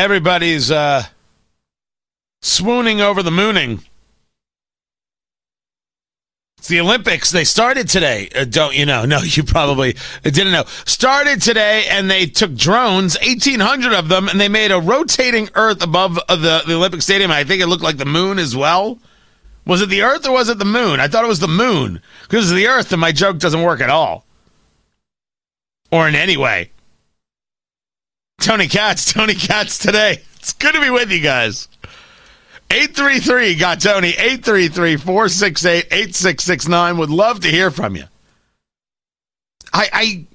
everybody's uh, swooning over the mooning. It's the Olympics. They started today. Uh, don't you know? No, you probably didn't know. Started today, and they took drones, 1,800 of them, and they made a rotating Earth above uh, the, the Olympic Stadium. I think it looked like the moon as well. Was it the Earth or was it the moon? I thought it was the moon. Because it's the Earth, and my joke doesn't work at all. Or in any way. Tony Katz, Tony Katz today. It's good to be with you guys. 833 got Tony 833 468 8669 would love to hear from you. I I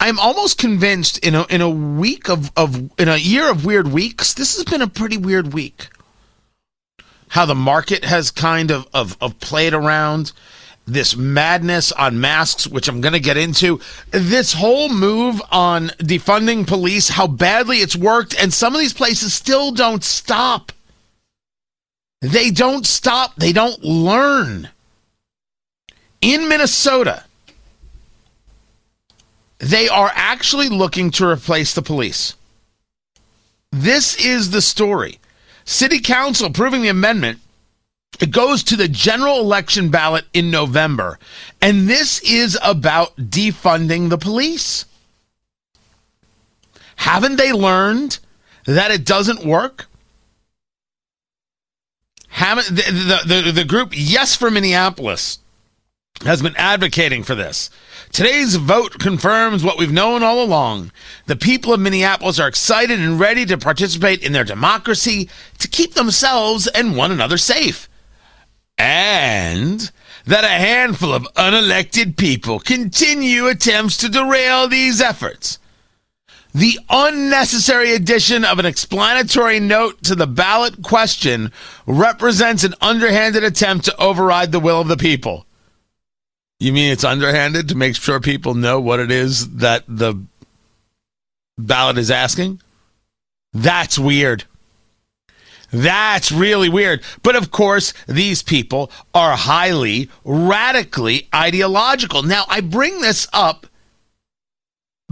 I'm almost convinced in a in a week of of in a year of weird weeks, this has been a pretty weird week. How the market has kind of of, of played around this madness on masks, which I'm going to get into, this whole move on defunding police, how badly it's worked, and some of these places still don't stop. They don't stop, they don't learn. In Minnesota, they are actually looking to replace the police. This is the story. City Council approving the amendment. It goes to the general election ballot in November. And this is about defunding the police. Haven't they learned that it doesn't work? haven't the, the, the, the group Yes for Minneapolis has been advocating for this. Today's vote confirms what we've known all along. The people of Minneapolis are excited and ready to participate in their democracy to keep themselves and one another safe. And that a handful of unelected people continue attempts to derail these efforts. The unnecessary addition of an explanatory note to the ballot question represents an underhanded attempt to override the will of the people. You mean it's underhanded to make sure people know what it is that the ballot is asking? That's weird. That's really weird. But of course, these people are highly, radically ideological. Now, I bring this up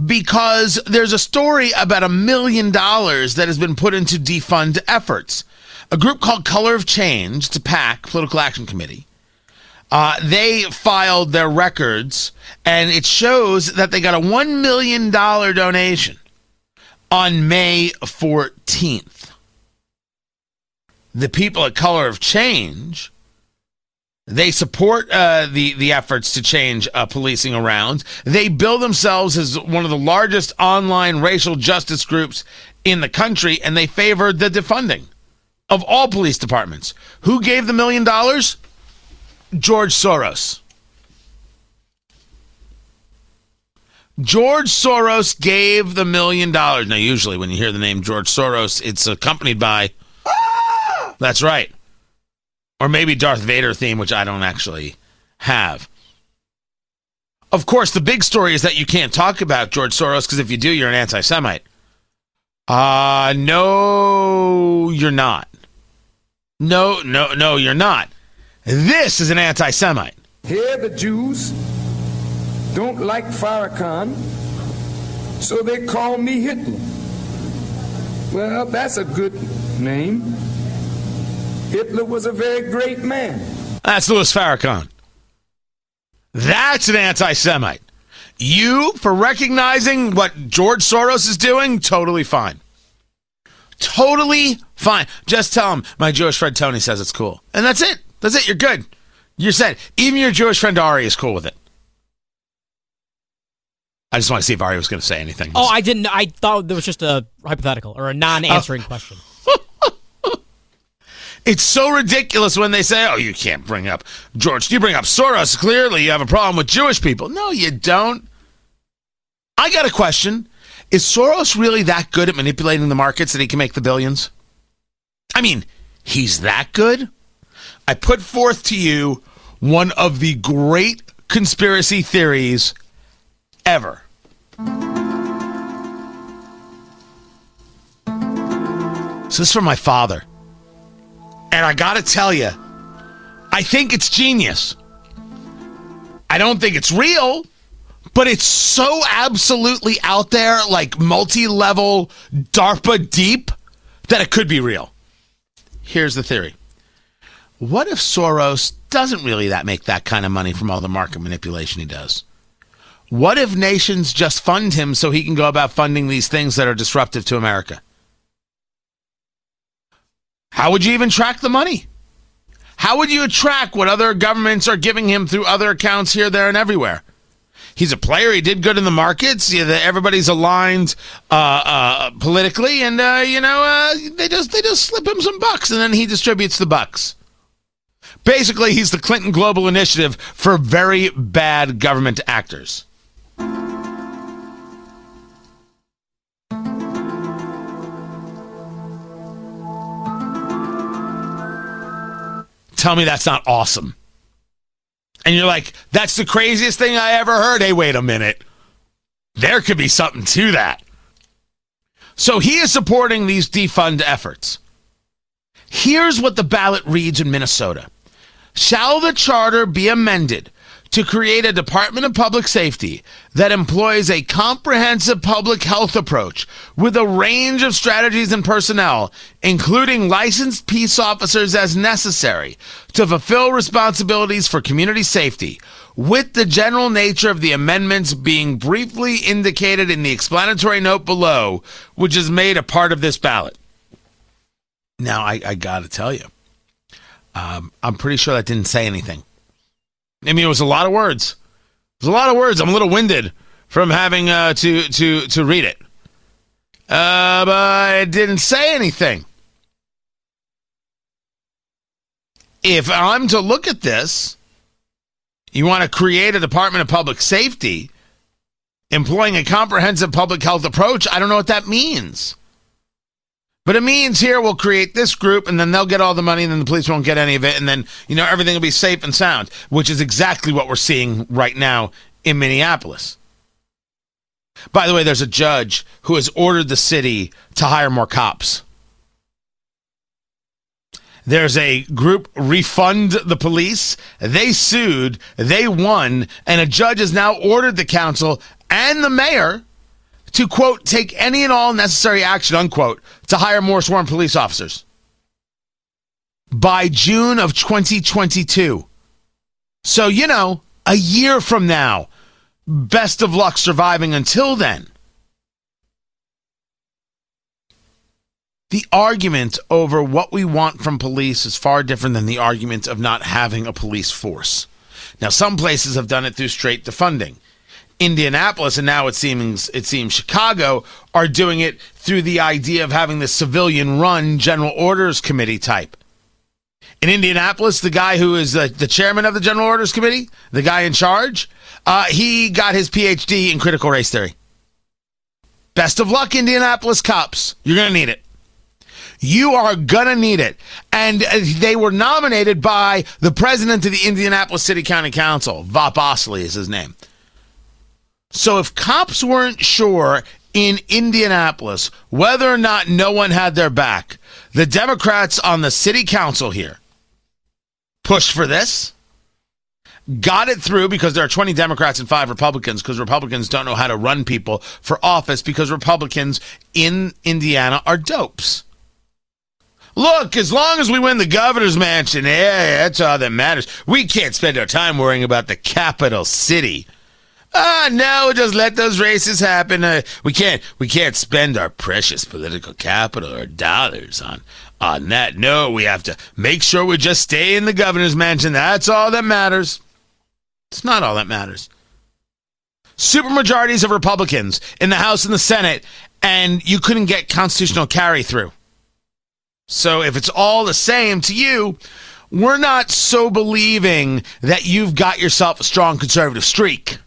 because there's a story about a million dollars that has been put into defund efforts. A group called Color of Change, to PAC, Political Action Committee, uh, they filed their records, and it shows that they got a $1 million donation on May 14th. The people at Color of Change they support uh, the the efforts to change uh, policing around. They bill themselves as one of the largest online racial justice groups in the country, and they favored the defunding of all police departments. Who gave the million dollars? George Soros. George Soros gave the million dollars. Now, usually when you hear the name George Soros, it's accompanied by. That's right or maybe Darth Vader theme, which I don't actually have. Of course, the big story is that you can't talk about George Soros because if you do, you're an anti Semite. Uh, no, you're not. No, no, no, you're not. This is an anti Semite. Here, the Jews don't like Farrakhan, so they call me Hitler. Well, that's a good name. Hitler was a very great man. That's Louis Farrakhan. That's an anti Semite. You, for recognizing what George Soros is doing, totally fine. Totally fine. Just tell him my Jewish friend Tony says it's cool. And that's it. That's it. You're good. You're set. Even your Jewish friend Ari is cool with it. I just want to see if Ari was going to say anything. Oh, I didn't. I thought there was just a hypothetical or a non-answering oh. question. It's so ridiculous when they say, oh, you can't bring up George. You bring up Soros. Clearly, you have a problem with Jewish people. No, you don't. I got a question. Is Soros really that good at manipulating the markets that he can make the billions? I mean, he's that good? I put forth to you one of the great conspiracy theories ever. So this is from my father. And I got to tell you, I think it's genius. I don't think it's real, but it's so absolutely out there, like multi level DARPA deep, that it could be real. Here's the theory. What if Soros doesn't really that make that kind of money from all the market manipulation he does? What if nations just fund him so he can go about funding these things that are disruptive to America? How would you even track the money? How would you track what other governments are giving him through other accounts here, there, and everywhere? He's a player. He did good in the markets. Everybody's aligned uh, uh, politically, and uh, you know uh, they just they just slip him some bucks, and then he distributes the bucks. Basically, he's the Clinton Global Initiative for very bad government actors. Tell me that's not awesome. And you're like, that's the craziest thing I ever heard. Hey, wait a minute. There could be something to that. So he is supporting these defund efforts. Here's what the ballot reads in Minnesota Shall the charter be amended to create a Department of Public Safety that employs a comprehensive public health approach with a range of strategies and personnel, including licensed peace officers as necessary to fulfill responsibilities for community safety, with the general nature of the amendments being briefly indicated in the explanatory note below, which is made a part of this ballot. Now, I, I got to tell you, um, I'm pretty sure that didn't say anything. I mean, it was a lot of words. It was a lot of words. I'm a little winded from having uh, to to to read it, uh, but it didn't say anything. If I'm to look at this, you want to create a Department of Public Safety employing a comprehensive public health approach. I don't know what that means. But it means here we'll create this group and then they'll get all the money and then the police won't get any of it and then, you know, everything will be safe and sound, which is exactly what we're seeing right now in Minneapolis. By the way, there's a judge who has ordered the city to hire more cops. There's a group refund the police. They sued, they won, and a judge has now ordered the council and the mayor to quote take any and all necessary action unquote to hire more sworn police officers by June of 2022. So, you know, a year from now. Best of luck surviving until then. The argument over what we want from police is far different than the argument of not having a police force. Now, some places have done it through straight defunding. Indianapolis and now it seems it seems Chicago are doing it through the idea of having the civilian run general orders committee type. In Indianapolis, the guy who is the, the chairman of the general orders committee, the guy in charge, uh, he got his PhD in critical race theory. Best of luck, Indianapolis cops. You're going to need it. You are going to need it. And uh, they were nominated by the president of the Indianapolis City County Council. Vop Osili is his name. So if cops weren't sure in Indianapolis whether or not no one had their back, the Democrats on the city council here pushed for this, got it through because there are 20 Democrats and five Republicans because Republicans don't know how to run people for office because Republicans in Indiana are dopes. Look, as long as we win the governor's mansion, yeah, that's all that matters. We can't spend our time worrying about the capital city. Ah, no, just let those races happen. Uh, we can't, we can't spend our precious political capital or dollars on, on that. No, we have to make sure we just stay in the governor's mansion. That's all that matters. It's not all that matters. Supermajorities of Republicans in the House and the Senate, and you couldn't get constitutional carry through. So if it's all the same to you, we're not so believing that you've got yourself a strong conservative streak.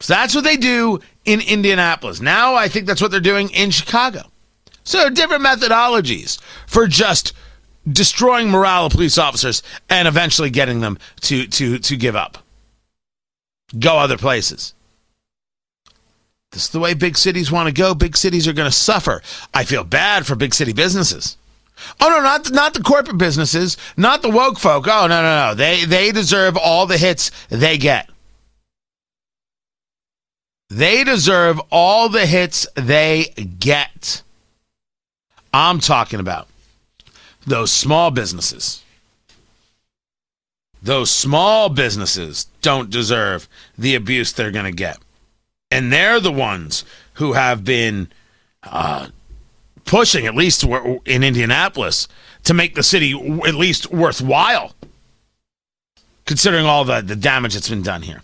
So that's what they do in Indianapolis. Now I think that's what they're doing in Chicago. So different methodologies for just destroying morale of police officers and eventually getting them to to to give up. Go other places. This is the way big cities want to go. Big cities are going to suffer. I feel bad for big city businesses. Oh no, not not the corporate businesses, not the woke folk. Oh no, no, no. They they deserve all the hits they get. They deserve all the hits they get. I'm talking about those small businesses. Those small businesses don't deserve the abuse they're going to get. And they're the ones who have been uh, pushing, at least in Indianapolis, to make the city at least worthwhile, considering all the, the damage that's been done here.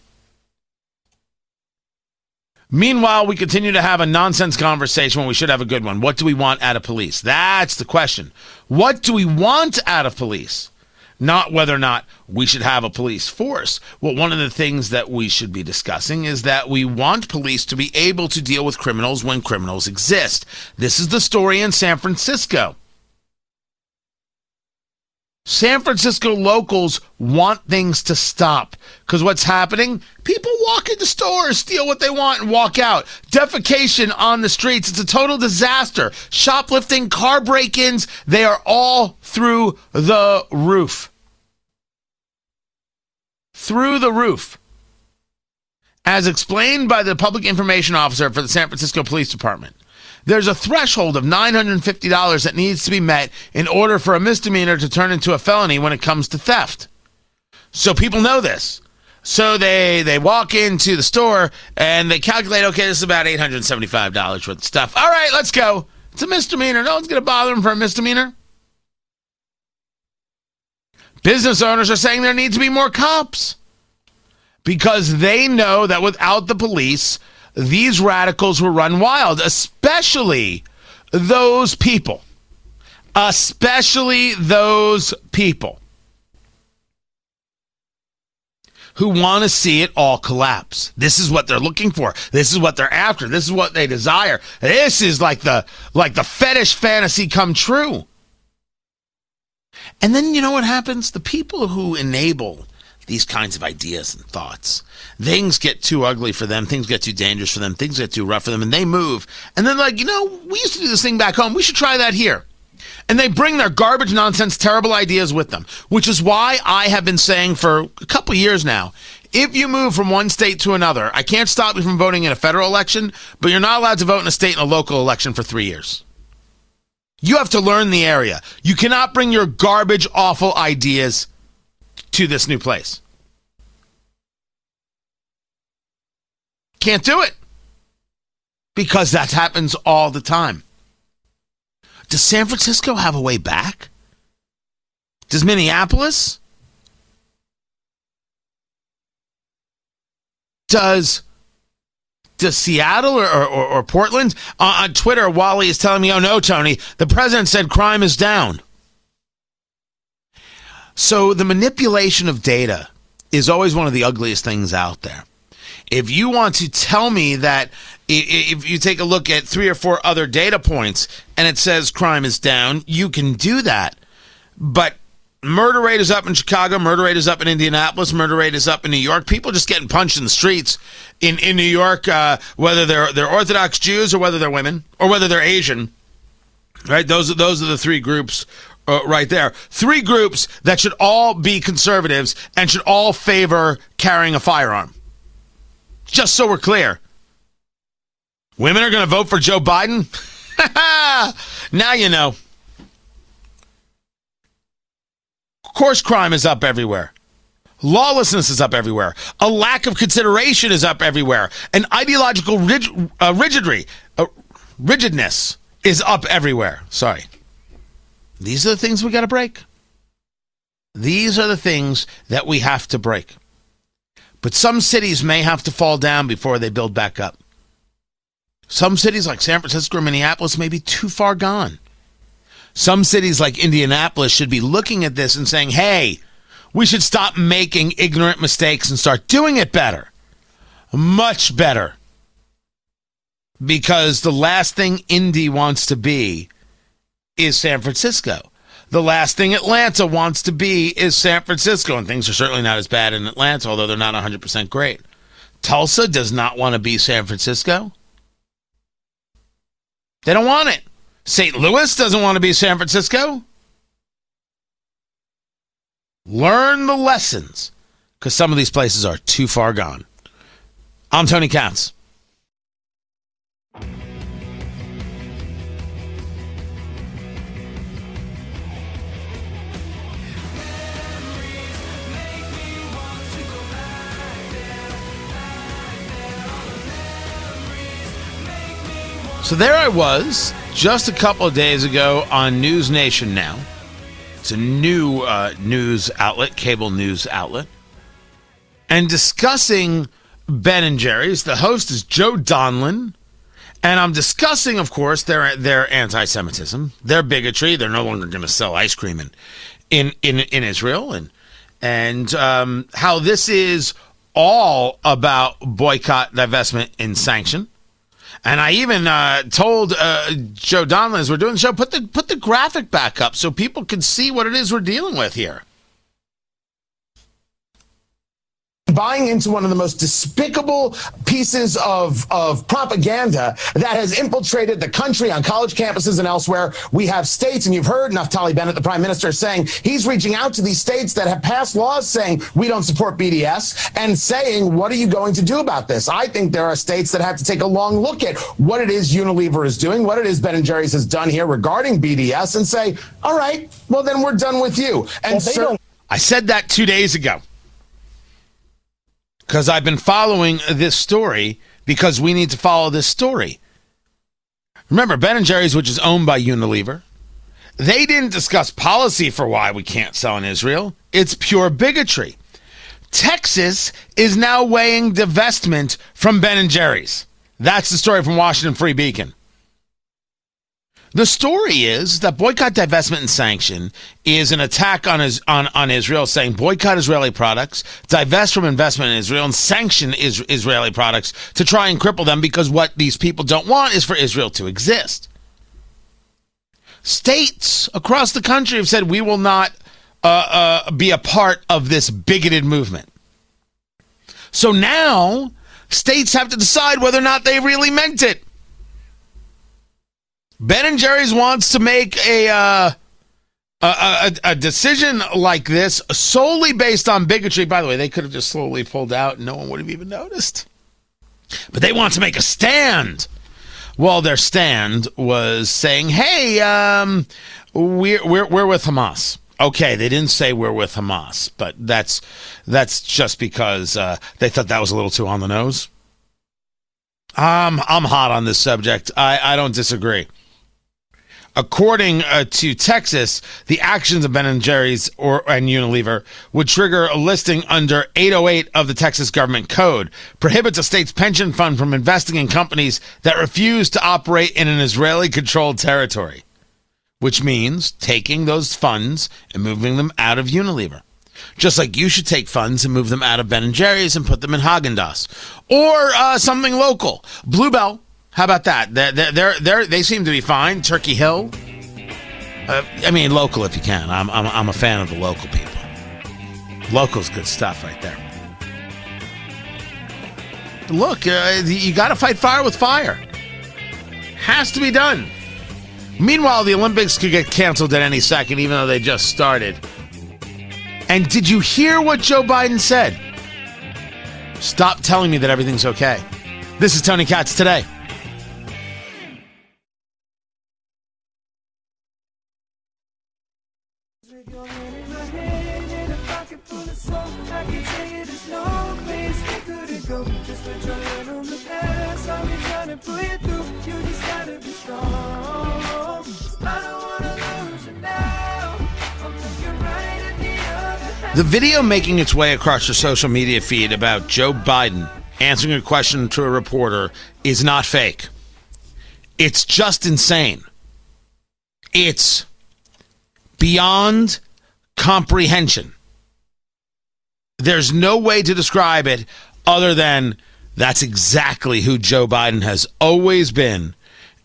Meanwhile, we continue to have a nonsense conversation when we should have a good one. What do we want out of police? That's the question. What do we want out of police? Not whether or not we should have a police force. Well, one of the things that we should be discussing is that we want police to be able to deal with criminals when criminals exist. This is the story in San Francisco. San Francisco locals want things to stop because what's happening? People walk into stores, steal what they want, and walk out. Defecation on the streets. It's a total disaster. Shoplifting, car break ins, they are all through the roof. Through the roof. As explained by the public information officer for the San Francisco Police Department. There's a threshold of $950 that needs to be met in order for a misdemeanor to turn into a felony when it comes to theft. So people know this. So they they walk into the store and they calculate, okay, this is about $875 worth of stuff. All right, let's go. It's a misdemeanor. No one's going to bother them for a misdemeanor. Business owners are saying there needs to be more cops because they know that without the police, these radicals will run wild, especially those people. Especially those people who want to see it all collapse. This is what they're looking for. This is what they're after. This is what they desire. This is like the like the fetish fantasy come true. And then you know what happens? The people who enable these kinds of ideas and thoughts. Things get too ugly for them, things get too dangerous for them, things get too rough for them, and they move. And then, like, you know, we used to do this thing back home. We should try that here. And they bring their garbage, nonsense, terrible ideas with them, which is why I have been saying for a couple years now if you move from one state to another, I can't stop you from voting in a federal election, but you're not allowed to vote in a state and a local election for three years. You have to learn the area. You cannot bring your garbage, awful ideas to this new place. Can't do it because that happens all the time. Does San Francisco have a way back? Does Minneapolis? Does does Seattle or, or, or Portland? Uh, on Twitter, Wally is telling me, oh no, Tony, the president said crime is down. So the manipulation of data is always one of the ugliest things out there. If you want to tell me that if you take a look at three or four other data points and it says crime is down, you can do that. But murder rate is up in Chicago, murder rate is up in Indianapolis, murder rate is up in New York. People just getting punched in the streets in, in New York, uh, whether they're they're Orthodox Jews or whether they're women or whether they're Asian. Right? Those are those are the three groups uh, right there. Three groups that should all be conservatives and should all favor carrying a firearm. Just so we're clear. Women are going to vote for Joe Biden? now you know. Of course, crime is up everywhere. Lawlessness is up everywhere. A lack of consideration is up everywhere. An ideological rig- uh, rigidry, uh, rigidness is up everywhere. Sorry. These are the things we got to break. These are the things that we have to break. But some cities may have to fall down before they build back up. Some cities like San Francisco or Minneapolis may be too far gone. Some cities like Indianapolis should be looking at this and saying, hey, we should stop making ignorant mistakes and start doing it better. Much better. Because the last thing Indy wants to be is San Francisco. The last thing Atlanta wants to be is San Francisco, and things are certainly not as bad in Atlanta, although they're not 100% great. Tulsa does not want to be San Francisco. They don't want it. St. Louis doesn't want to be San Francisco. Learn the lessons because some of these places are too far gone. I'm Tony Katz. So there I was just a couple of days ago on News Nation now. It's a new uh, news outlet, cable news outlet, and discussing Ben and Jerry's. The host is Joe Donlon, and I'm discussing, of course, their their anti-Semitism, their bigotry. They're no longer going to sell ice cream in in in, in Israel, and and um, how this is all about boycott, divestment, and sanction. And I even uh, told uh, Joe Donlon as we're doing the show, put the put the graphic back up so people can see what it is we're dealing with here. Buying into one of the most despicable pieces of, of propaganda that has infiltrated the country on college campuses and elsewhere. We have states, and you've heard Naftali Bennett, the prime minister, saying he's reaching out to these states that have passed laws saying we don't support BDS and saying, what are you going to do about this? I think there are states that have to take a long look at what it is Unilever is doing, what it is Ben & Jerry's has done here regarding BDS and say, all right, well, then we're done with you. And well, I said that two days ago because I've been following this story because we need to follow this story. Remember, Ben and Jerry's, which is owned by Unilever, they didn't discuss policy for why we can't sell in Israel. It's pure bigotry. Texas is now weighing divestment from Ben and Jerry's. That's the story from Washington Free Beacon. The story is that boycott, divestment, and sanction is an attack on, his, on, on Israel, saying boycott Israeli products, divest from investment in Israel, and sanction is, Israeli products to try and cripple them because what these people don't want is for Israel to exist. States across the country have said we will not uh, uh, be a part of this bigoted movement. So now states have to decide whether or not they really meant it. Ben and Jerry's wants to make a, uh, a, a, a decision like this solely based on bigotry. By the way, they could have just slowly pulled out, and no one would have even noticed. But they want to make a stand. Well, their stand was saying, "Hey, um, we're we're we're with Hamas." Okay, they didn't say we're with Hamas, but that's that's just because uh, they thought that was a little too on the nose. Um, I'm hot on this subject. I, I don't disagree. According uh, to Texas, the actions of Ben & Jerry's or and Unilever would trigger a listing under 808 of the Texas government code, prohibits a state's pension fund from investing in companies that refuse to operate in an Israeli-controlled territory, which means taking those funds and moving them out of Unilever. Just like you should take funds and move them out of Ben & Jerry's and put them in Haagen-Dazs. Or uh, something local. Bluebell how about that? They're, they're, they're, they seem to be fine. Turkey Hill. Uh, I mean, local if you can. I'm, I'm, I'm a fan of the local people. Local's good stuff right there. Look, uh, you got to fight fire with fire. Has to be done. Meanwhile, the Olympics could get canceled at any second, even though they just started. And did you hear what Joe Biden said? Stop telling me that everything's okay. This is Tony Katz today. The video making its way across your social media feed about Joe Biden answering a question to a reporter is not fake. It's just insane. It's beyond comprehension. There's no way to describe it other than that's exactly who Joe Biden has always been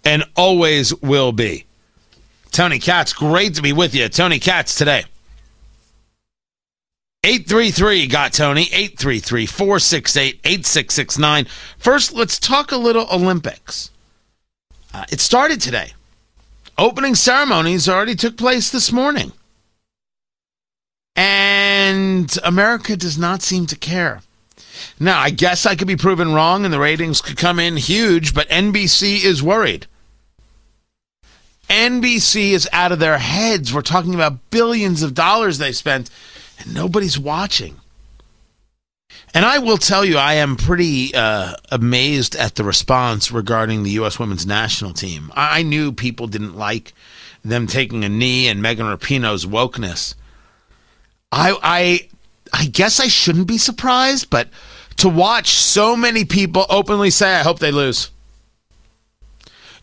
and always will be. Tony Katz, great to be with you. Tony Katz today. 833 got Tony, 833 468 8669. First, let's talk a little Olympics. Uh, it started today. Opening ceremonies already took place this morning. And America does not seem to care. Now, I guess I could be proven wrong and the ratings could come in huge, but NBC is worried. NBC is out of their heads. We're talking about billions of dollars they spent and nobody's watching. And I will tell you, I am pretty uh, amazed at the response regarding the U.S. women's national team. I, knew people didn't like them taking a knee and Megan Rapinoe's wokeness. I, I, I guess I shouldn't be surprised, but to watch so many people openly say, "I hope they lose."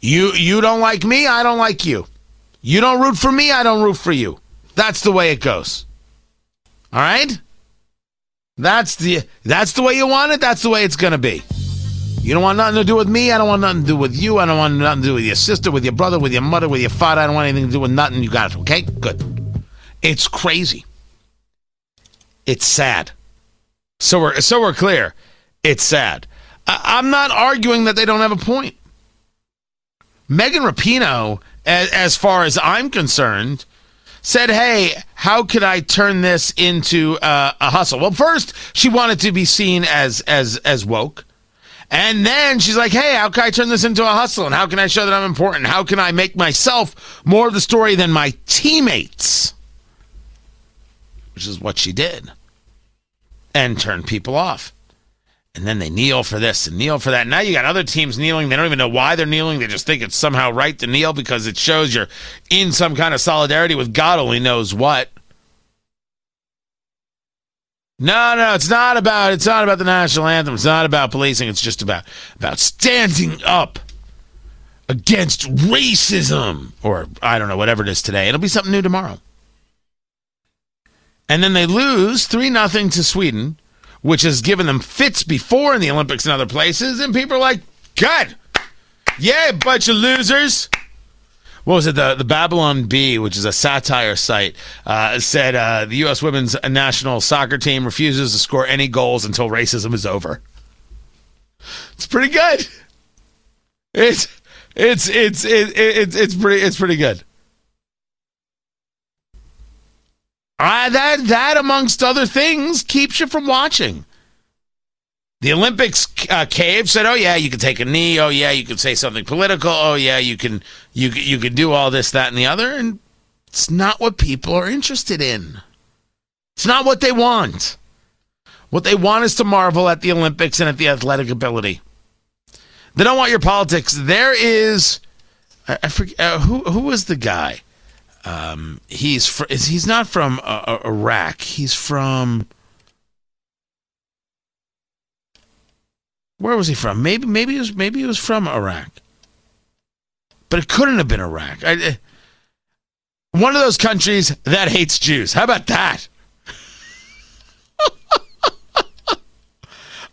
You, you don't like me, I don't like you. You don't root for me, I don't root for you. That's the way it goes. All right? That's the that's the way you want it. That's the way it's gonna be. You don't want nothing to do with me. I don't want nothing to do with you. I don't want nothing to do with your sister, with your brother, with your mother, with your father. I don't want anything to do with nothing. You got it. Okay, good. It's crazy. It's sad. So we're so we're clear. It's sad. I, I'm not arguing that they don't have a point. Megan Rapinoe, as, as far as I'm concerned, said, "Hey, how could I turn this into uh, a hustle?" Well, first she wanted to be seen as as as woke, and then she's like, "Hey, how can I turn this into a hustle? And how can I show that I'm important? How can I make myself more of the story than my teammates?" Which is what she did, and turned people off. And then they kneel for this and kneel for that. Now you got other teams kneeling. They don't even know why they're kneeling. They just think it's somehow right to kneel because it shows you're in some kind of solidarity with God only knows what. No, no, it's not about it's not about the national anthem. It's not about policing. It's just about about standing up against racism or I don't know whatever it is today. It'll be something new tomorrow. And then they lose 3 nothing to Sweden which has given them fits before in the Olympics and other places, and people are like, God, yeah, bunch of losers. What was it? The, the Babylon Bee, which is a satire site, uh, said uh, the U.S. women's national soccer team refuses to score any goals until racism is over. It's pretty good. It's it's it's it, it's it's pretty it's pretty good. That that amongst other things keeps you from watching. The Olympics uh, cave said, "Oh yeah, you can take a knee. Oh yeah, you can say something political. Oh yeah, you can you you can do all this, that, and the other." And it's not what people are interested in. It's not what they want. What they want is to marvel at the Olympics and at the athletic ability. They don't want your politics. There is, I, I forget uh, who who was the guy. Um, he's fr- he's not from uh, uh, Iraq. He's from where was he from? Maybe maybe he was maybe he was from Iraq, but it couldn't have been Iraq. I, uh, one of those countries that hates Jews. How about that?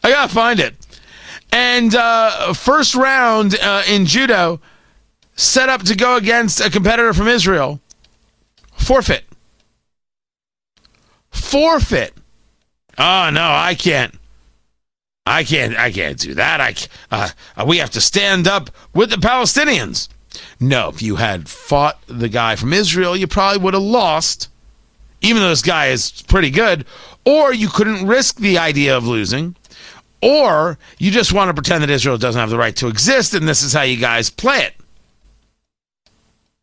I gotta find it. And uh, first round uh, in judo, set up to go against a competitor from Israel Forfeit. Forfeit. Oh no, I can't. I can't. I can't do that. I. Uh, we have to stand up with the Palestinians. No, if you had fought the guy from Israel, you probably would have lost, even though this guy is pretty good. Or you couldn't risk the idea of losing, or you just want to pretend that Israel doesn't have the right to exist, and this is how you guys play it.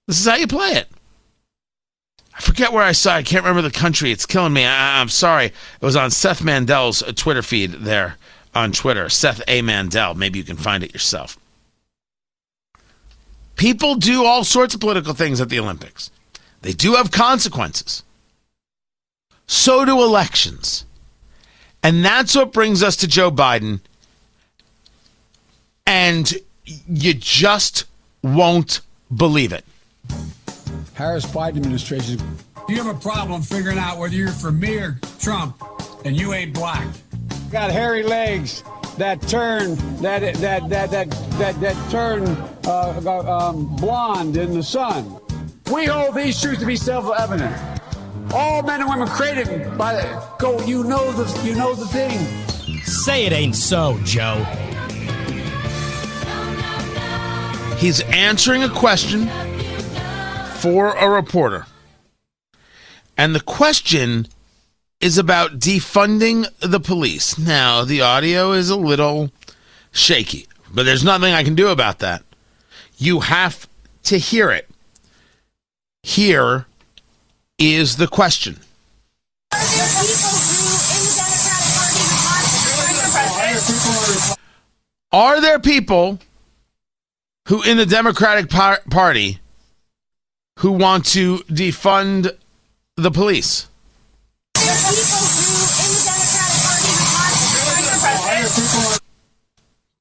This is how you play it. Forget where I saw. I can't remember the country. It's killing me. I, am sorry. It was on Seth Mandel's uh, Twitter feed there on Twitter. Seth A. Mandel. Maybe you can find it yourself. People do all sorts of political things at the Olympics. They do have consequences. So do elections. And that's what brings us to Joe Biden. And you just won't believe it. Harris Biden administration. You have a problem figuring out whether you're for me or Trump, and you ain't black. Got hairy legs that turn that that that that that that turn uh, um, blonde in the sun. We hold these truths to be self-evident. All men and women created by the go. You know the you know the thing. Say it ain't so, Joe. He's answering a question for a reporter. And the question is about defunding the police. Now, the audio is a little shaky, but there's nothing I can do about that. You have to hear it. Here is the question. Are there people who in the Democratic Party who want to defund the police?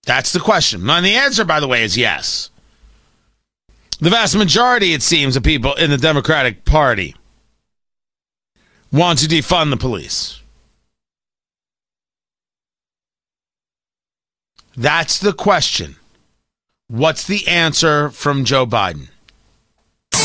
That's the question. And the answer, by the way, is yes. The vast majority, it seems, of people in the Democratic Party want to defund the police. That's the question. What's the answer from Joe Biden?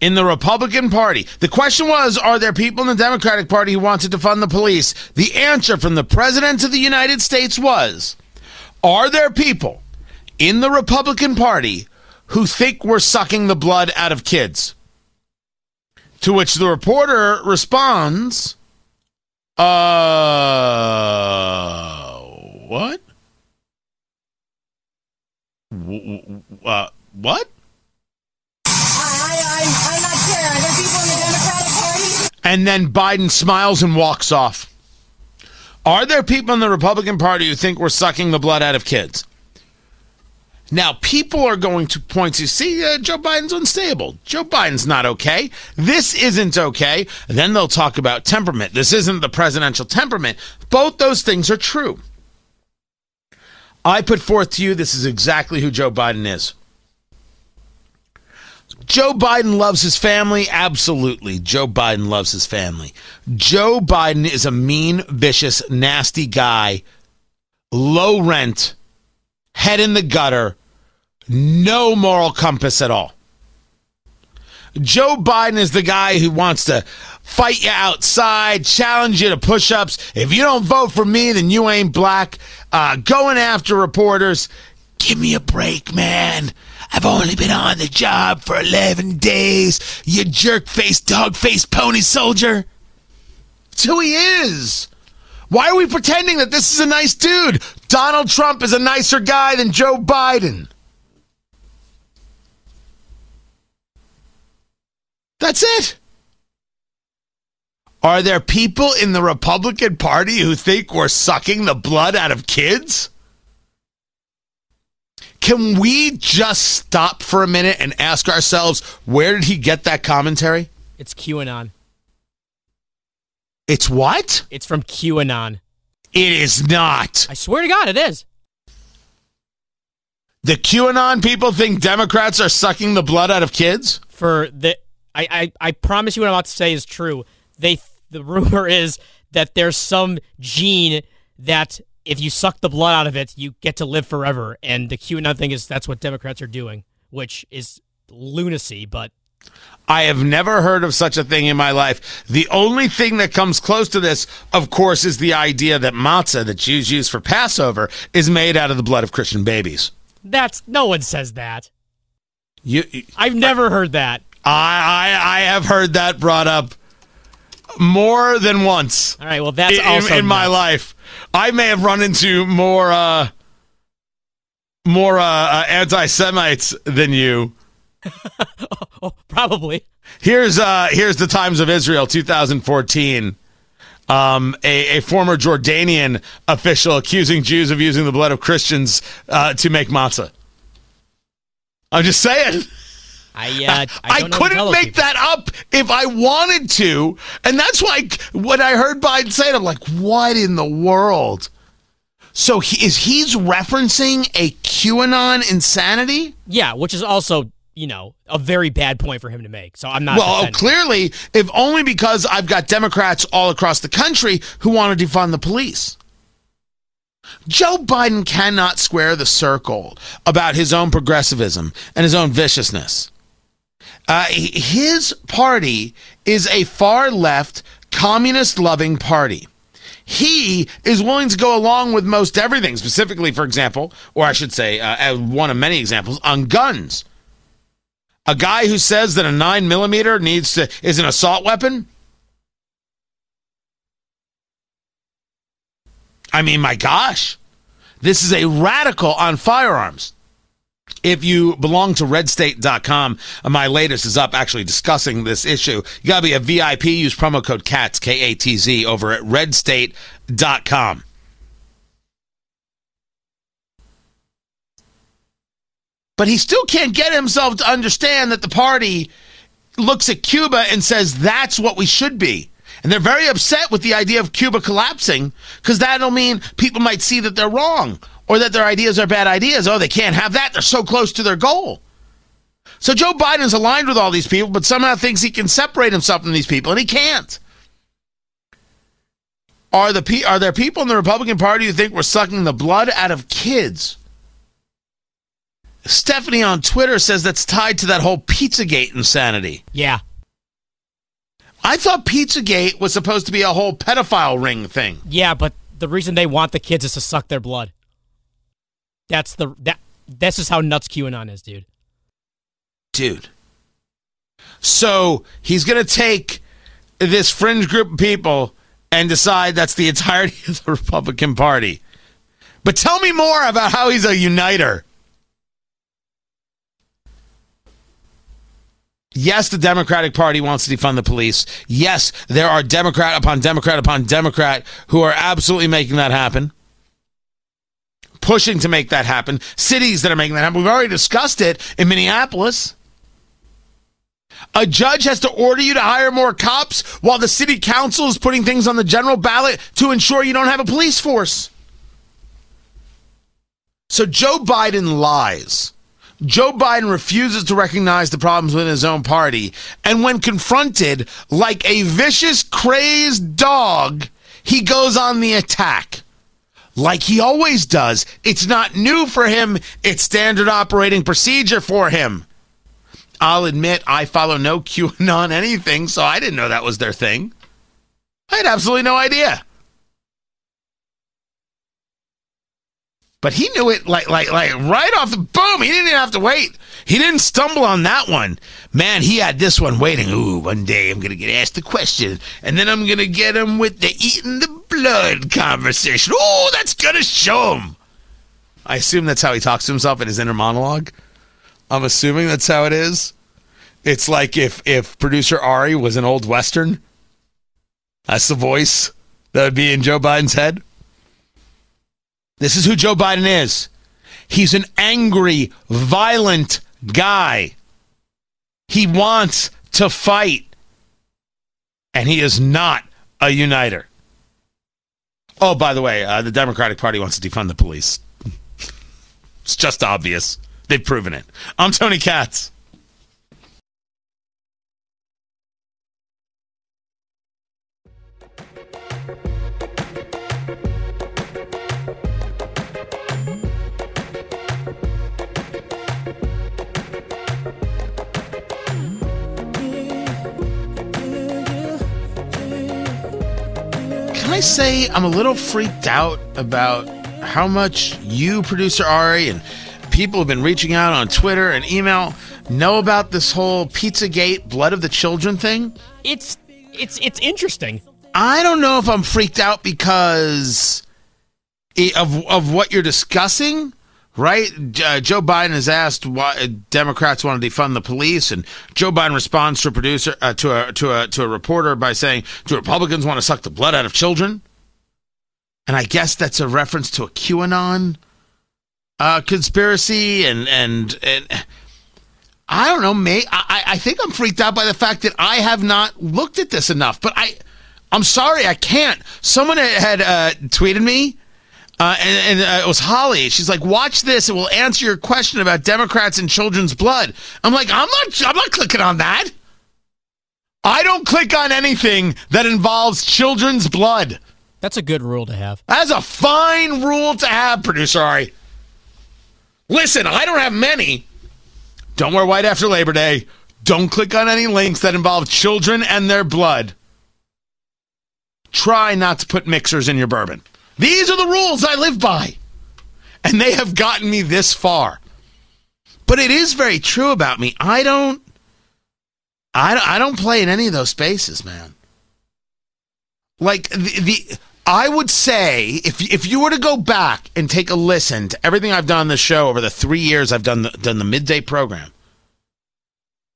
in the Republican Party? The question was Are there people in the Democratic Party who wanted to fund the police? The answer from the President of the United States was Are there people in the Republican Party who think we're sucking the blood out of kids? To which the reporter responds, uh, what? Uh, what? And then Biden smiles and walks off. Are there people in the Republican Party who think we're sucking the blood out of kids? Now, people are going to point to see uh, Joe Biden's unstable. Joe Biden's not okay. This isn't okay. Then they'll talk about temperament. This isn't the presidential temperament. Both those things are true. I put forth to you this is exactly who Joe Biden is. Joe Biden loves his family? Absolutely. Joe Biden loves his family. Joe Biden is a mean, vicious, nasty guy, low rent, head in the gutter, no moral compass at all. Joe Biden is the guy who wants to fight you outside, challenge you to push ups. If you don't vote for me, then you ain't black. Uh, going after reporters. Give me a break, man. I've only been on the job for 11 days, you jerk face, dog face, pony soldier. It's who he is. Why are we pretending that this is a nice dude? Donald Trump is a nicer guy than Joe Biden. That's it. Are there people in the Republican Party who think we're sucking the blood out of kids? Can we just stop for a minute and ask ourselves where did he get that commentary? It's QAnon. It's what? It's from QAnon. It is not. I swear to God, it is. The QAnon people think Democrats are sucking the blood out of kids? For the, I, I, I promise you what I'm about to say is true. They, the rumor is that there's some gene that if you suck the blood out of it, you get to live forever. And the QAnon thing is that's what Democrats are doing, which is lunacy. But I have never heard of such a thing in my life. The only thing that comes close to this, of course, is the idea that matzah that Jews use for Passover is made out of the blood of Christian babies. that's no one says that. You, I've never heard that. I, I, I have heard that brought up more than once. All right, well that's in, also in my life. I may have run into more uh, more uh, uh, anti-Semites than you. Oh, probably. Here's uh, here's the Times of Israel, 2014. Um, a, a former Jordanian official accusing Jews of using the blood of Christians uh, to make matzah. I'm just saying. I uh, I, I, don't know what to tell couldn't make people. that up if I wanted to. And that's why when I heard Biden say it, I'm like, what in the world? So he, is he's referencing a QAnon insanity? Yeah, which is also you know a very bad point for him to make. So I'm not. well, defending. clearly, if only because I've got Democrats all across the country who want to defund the police. Joe Biden cannot square the circle about his own progressivism and his own viciousness. Uh, his party is a far left, communist loving party. He is willing to go along with most everything, specifically, for example, or I should say, uh, one of many examples, on guns. A guy who says that a nine millimeter needs to is an assault weapon. I mean, my gosh, this is a radical on firearms. If you belong to redstate.com, uh, my latest is up actually discussing this issue. You got to be a VIP. Use promo code KATZ, K A T Z, over at redstate.com. But he still can't get himself to understand that the party looks at Cuba and says that's what we should be. And they're very upset with the idea of Cuba collapsing because that'll mean people might see that they're wrong or that their ideas are bad ideas. Oh, they can't have that. They're so close to their goal. So Joe Biden's aligned with all these people, but somehow thinks he can separate himself from these people, and he can't. Are the are there people in the Republican Party who think we're sucking the blood out of kids? Stephanie on Twitter says that's tied to that whole Pizzagate insanity. Yeah. I thought Pizzagate was supposed to be a whole pedophile ring thing. Yeah, but the reason they want the kids is to suck their blood. That's the that this is how nuts QAnon is, dude. Dude. So he's gonna take this fringe group of people and decide that's the entirety of the Republican Party. But tell me more about how he's a uniter. Yes, the Democratic Party wants to defund the police. Yes, there are Democrat upon Democrat upon Democrat who are absolutely making that happen pushing to make that happen, cities that are making that happen. We've already discussed it in Minneapolis. A judge has to order you to hire more cops while the city council is putting things on the general ballot to ensure you don't have a police force. So Joe Biden lies. Joe Biden refuses to recognize the problems within his own party. And when confronted like a vicious, crazed dog, he goes on the attack like he always does. It's not new for him, it's standard operating procedure for him. I'll admit I follow no QAnon anything, so I didn't know that was their thing. I had absolutely no idea. But he knew it like like like right off the boom. He didn't even have to wait. He didn't stumble on that one. Man, he had this one waiting. Ooh, one day I'm gonna get asked the question, and then I'm gonna get him with the eating the blood conversation. Oh, that's gonna show him. I assume that's how he talks to himself in his inner monologue. I'm assuming that's how it is. It's like if if producer Ari was an old western. That's the voice that would be in Joe Biden's head. This is who Joe Biden is. He's an angry, violent guy. He wants to fight. And he is not a uniter. Oh, by the way, uh, the Democratic Party wants to defund the police. it's just obvious. They've proven it. I'm Tony Katz. Say I'm a little freaked out about how much you, producer Ari, and people have been reaching out on Twitter and email know about this whole Pizzagate blood of the children thing? It's it's it's interesting. I don't know if I'm freaked out because of of what you're discussing right? Uh, Joe Biden has asked why Democrats want to defund the police, and Joe Biden responds to a producer uh, to a to a to a reporter by saying, "Do Republicans want to suck the blood out of children?" And I guess that's a reference to a QAnon uh, conspiracy, and and and. I don't know, May I, I think I'm freaked out by the fact that I have not looked at this enough. But I, I'm sorry, I can't. Someone had uh, tweeted me uh, and, and uh, it was Holly. She's like, "Watch this; it will answer your question about Democrats and children's blood." I'm like, "I'm not. I'm not clicking on that. I don't click on anything that involves children's blood." That's a good rule to have. That's a fine rule to have, producer Ari. Listen, I don't have many. Don't wear white after Labor Day. Don't click on any links that involve children and their blood. Try not to put mixers in your bourbon. These are the rules I live by. And they have gotten me this far. But it is very true about me. I don't I, don't, I don't play in any of those spaces, man. Like the, the I would say if if you were to go back and take a listen to everything I've done on the show over the three years I've done the, done the midday program,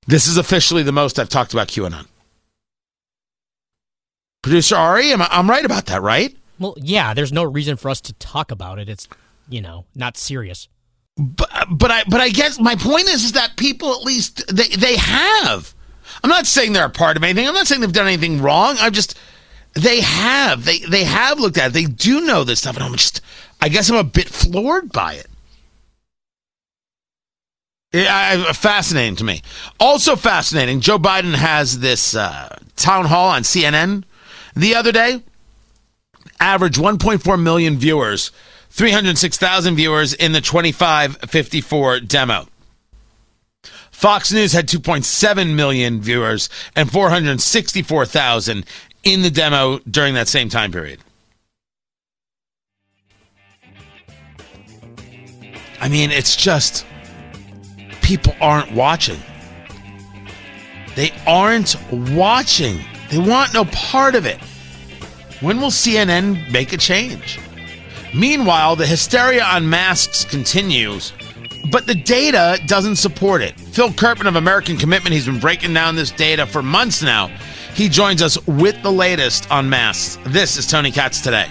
this is officially the most I've talked about QAnon. Producer Ari, am I, I'm right about that, right? Well, yeah. There's no reason for us to talk about it. It's you know not serious. But but I but I guess my point is is that people at least they they have. I'm not saying they're a part of anything. I'm not saying they've done anything wrong. I'm just they have they they have looked at it. They do know this stuff, and I'm just I guess I'm a bit floored by it. Yeah, fascinating to me. Also fascinating. Joe Biden has this uh, town hall on CNN the other day. Average 1.4 million viewers, 306,000 viewers in the 2554 demo. Fox News had 2.7 million viewers and 464,000 in the demo during that same time period. I mean, it's just people aren't watching. They aren't watching. They want no part of it. When will CNN make a change? Meanwhile, the hysteria on masks continues, but the data doesn't support it. Phil Kerpen of American Commitment, he's been breaking down this data for months now. He joins us with the latest on masks. This is Tony Katz today.